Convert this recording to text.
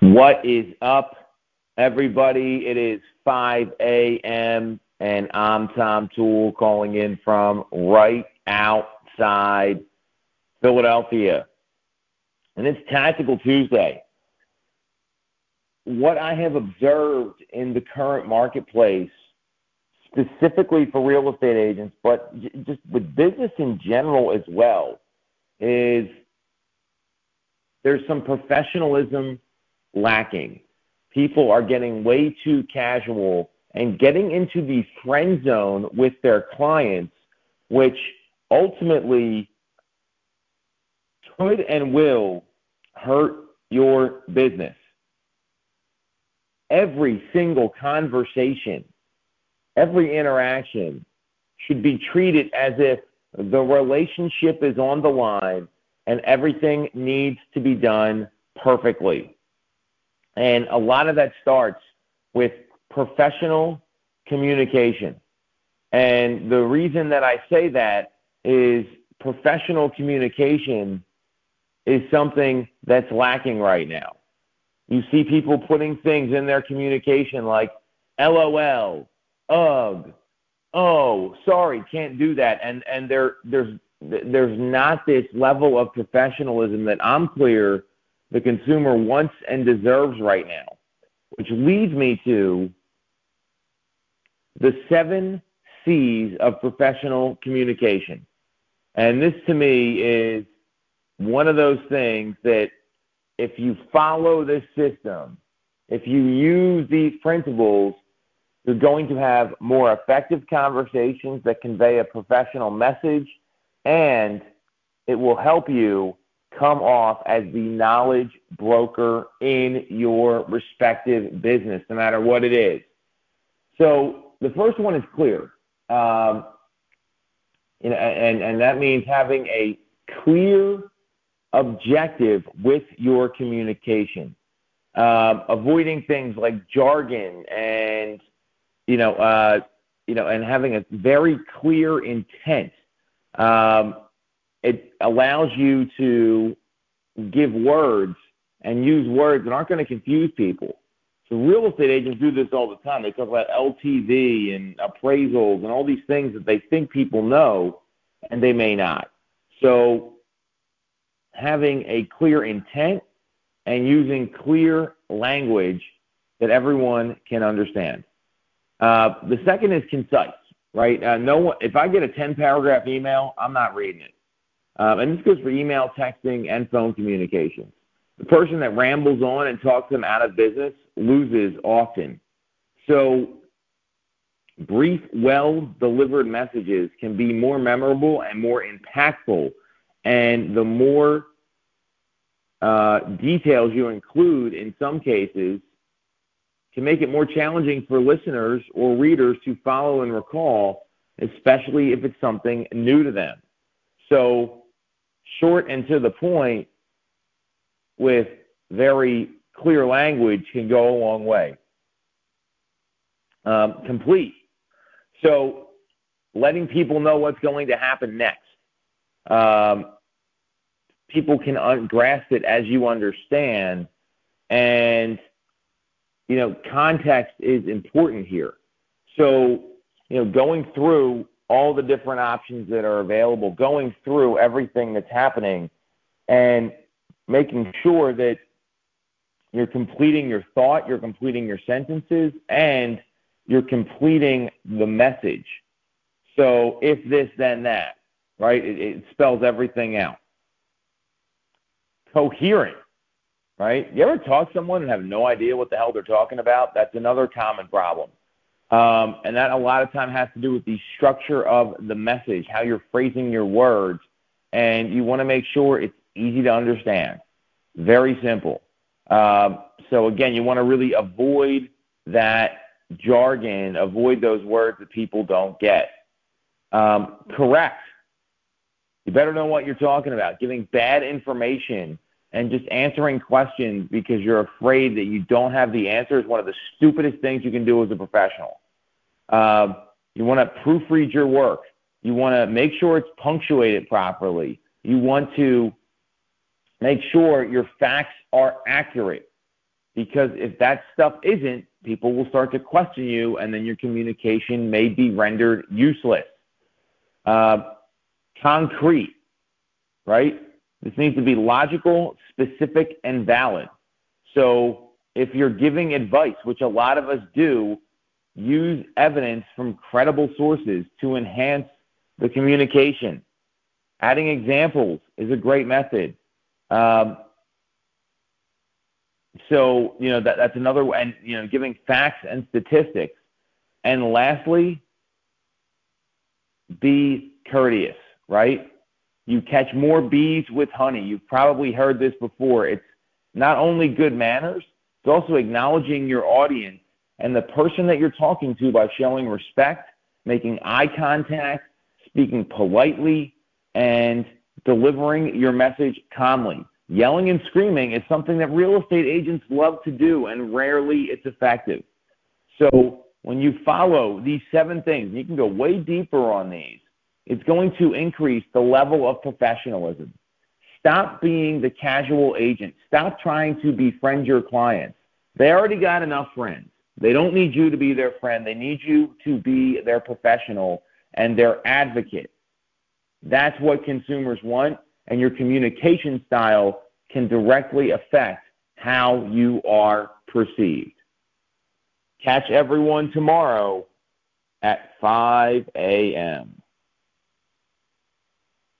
What is up, everybody? It is 5 a.m. and I'm Tom Toole calling in from right outside Philadelphia. And it's Tactical Tuesday. What I have observed in the current marketplace, specifically for real estate agents, but just with business in general as well, is there's some professionalism lacking. People are getting way too casual and getting into the friend zone with their clients, which ultimately could and will hurt your business. Every single conversation, every interaction should be treated as if the relationship is on the line and everything needs to be done perfectly. And a lot of that starts with professional communication. And the reason that I say that is professional communication is something that's lacking right now. You see people putting things in their communication like LOL, ugh, oh, sorry, can't do that. And and there there's there's not this level of professionalism that I'm clear the consumer wants and deserves right now, which leads me to the seven C's of professional communication. And this to me is one of those things that if you follow this system, if you use these principles, you're going to have more effective conversations that convey a professional message, and it will help you come off as the knowledge broker in your respective business, no matter what it is. So the first one is clear. Um, know, and, and that means having a clear objective with your communication. Um, avoiding things like jargon and you know uh, you know and having a very clear intent. Um, it allows you to give words and use words that aren't going to confuse people. So real estate agents do this all the time. They talk about LTV and appraisals and all these things that they think people know, and they may not. So having a clear intent and using clear language that everyone can understand. Uh, the second is concise, right? Uh, no, one, if I get a 10 paragraph email, I'm not reading it. Um, and this goes for email, texting, and phone communications. The person that rambles on and talks them out of business loses often. So, brief, well delivered messages can be more memorable and more impactful. And the more uh, details you include in some cases can make it more challenging for listeners or readers to follow and recall, especially if it's something new to them. So, short and to the point with very clear language can go a long way. Um, complete. So, letting people know what's going to happen next. Um, people can un- grasp it as you understand, and you know, context is important here. So, you know, going through all the different options that are available, going through everything that's happening, and making sure that you're completing your thought, you're completing your sentences, and you're completing the message. So if this, then that, right? It, it spells everything out. Coherent, right? You ever talk to someone and have no idea what the hell they're talking about? That's another common problem. Um, and that a lot of time has to do with the structure of the message, how you're phrasing your words, and you want to make sure it's easy to understand. Very simple. Um, so again, you want to really avoid that jargon, avoid those words that people don't get. Um, correct. You better know what you're talking about. Giving bad information and just answering questions because you're afraid that you don't have the answer is one of the stupidest things you can do as a professional. Um, you want to proofread your work. You want to make sure it's punctuated properly. You want to make sure your facts are accurate. because if that stuff isn't, people will start to question you, and then your communication may be rendered useless. Uh, concrete, right? This needs to be logical, specific, and valid. So if you're giving advice, which a lot of us do, use evidence from credible sources to enhance the communication. Adding examples is a great method. Um, so you know that that's another way, and you know giving facts and statistics. And lastly, be courteous, right? You catch more bees with honey. You've probably heard this before. It's not only good manners, it's also acknowledging your audience and the person that you're talking to by showing respect, making eye contact, speaking politely, and delivering your message calmly. Yelling and screaming is something that real estate agents love to do, and rarely it's effective. So when you follow these seven things, you can go way deeper on these, it's going to increase the level of professionalism. Stop being the casual agent. Stop trying to befriend your clients. They already got enough friends. They don't need you to be their friend. They need you to be their professional and their advocate. That's what consumers want, and your communication style can directly affect how you are perceived. Catch everyone tomorrow at 5 a.m.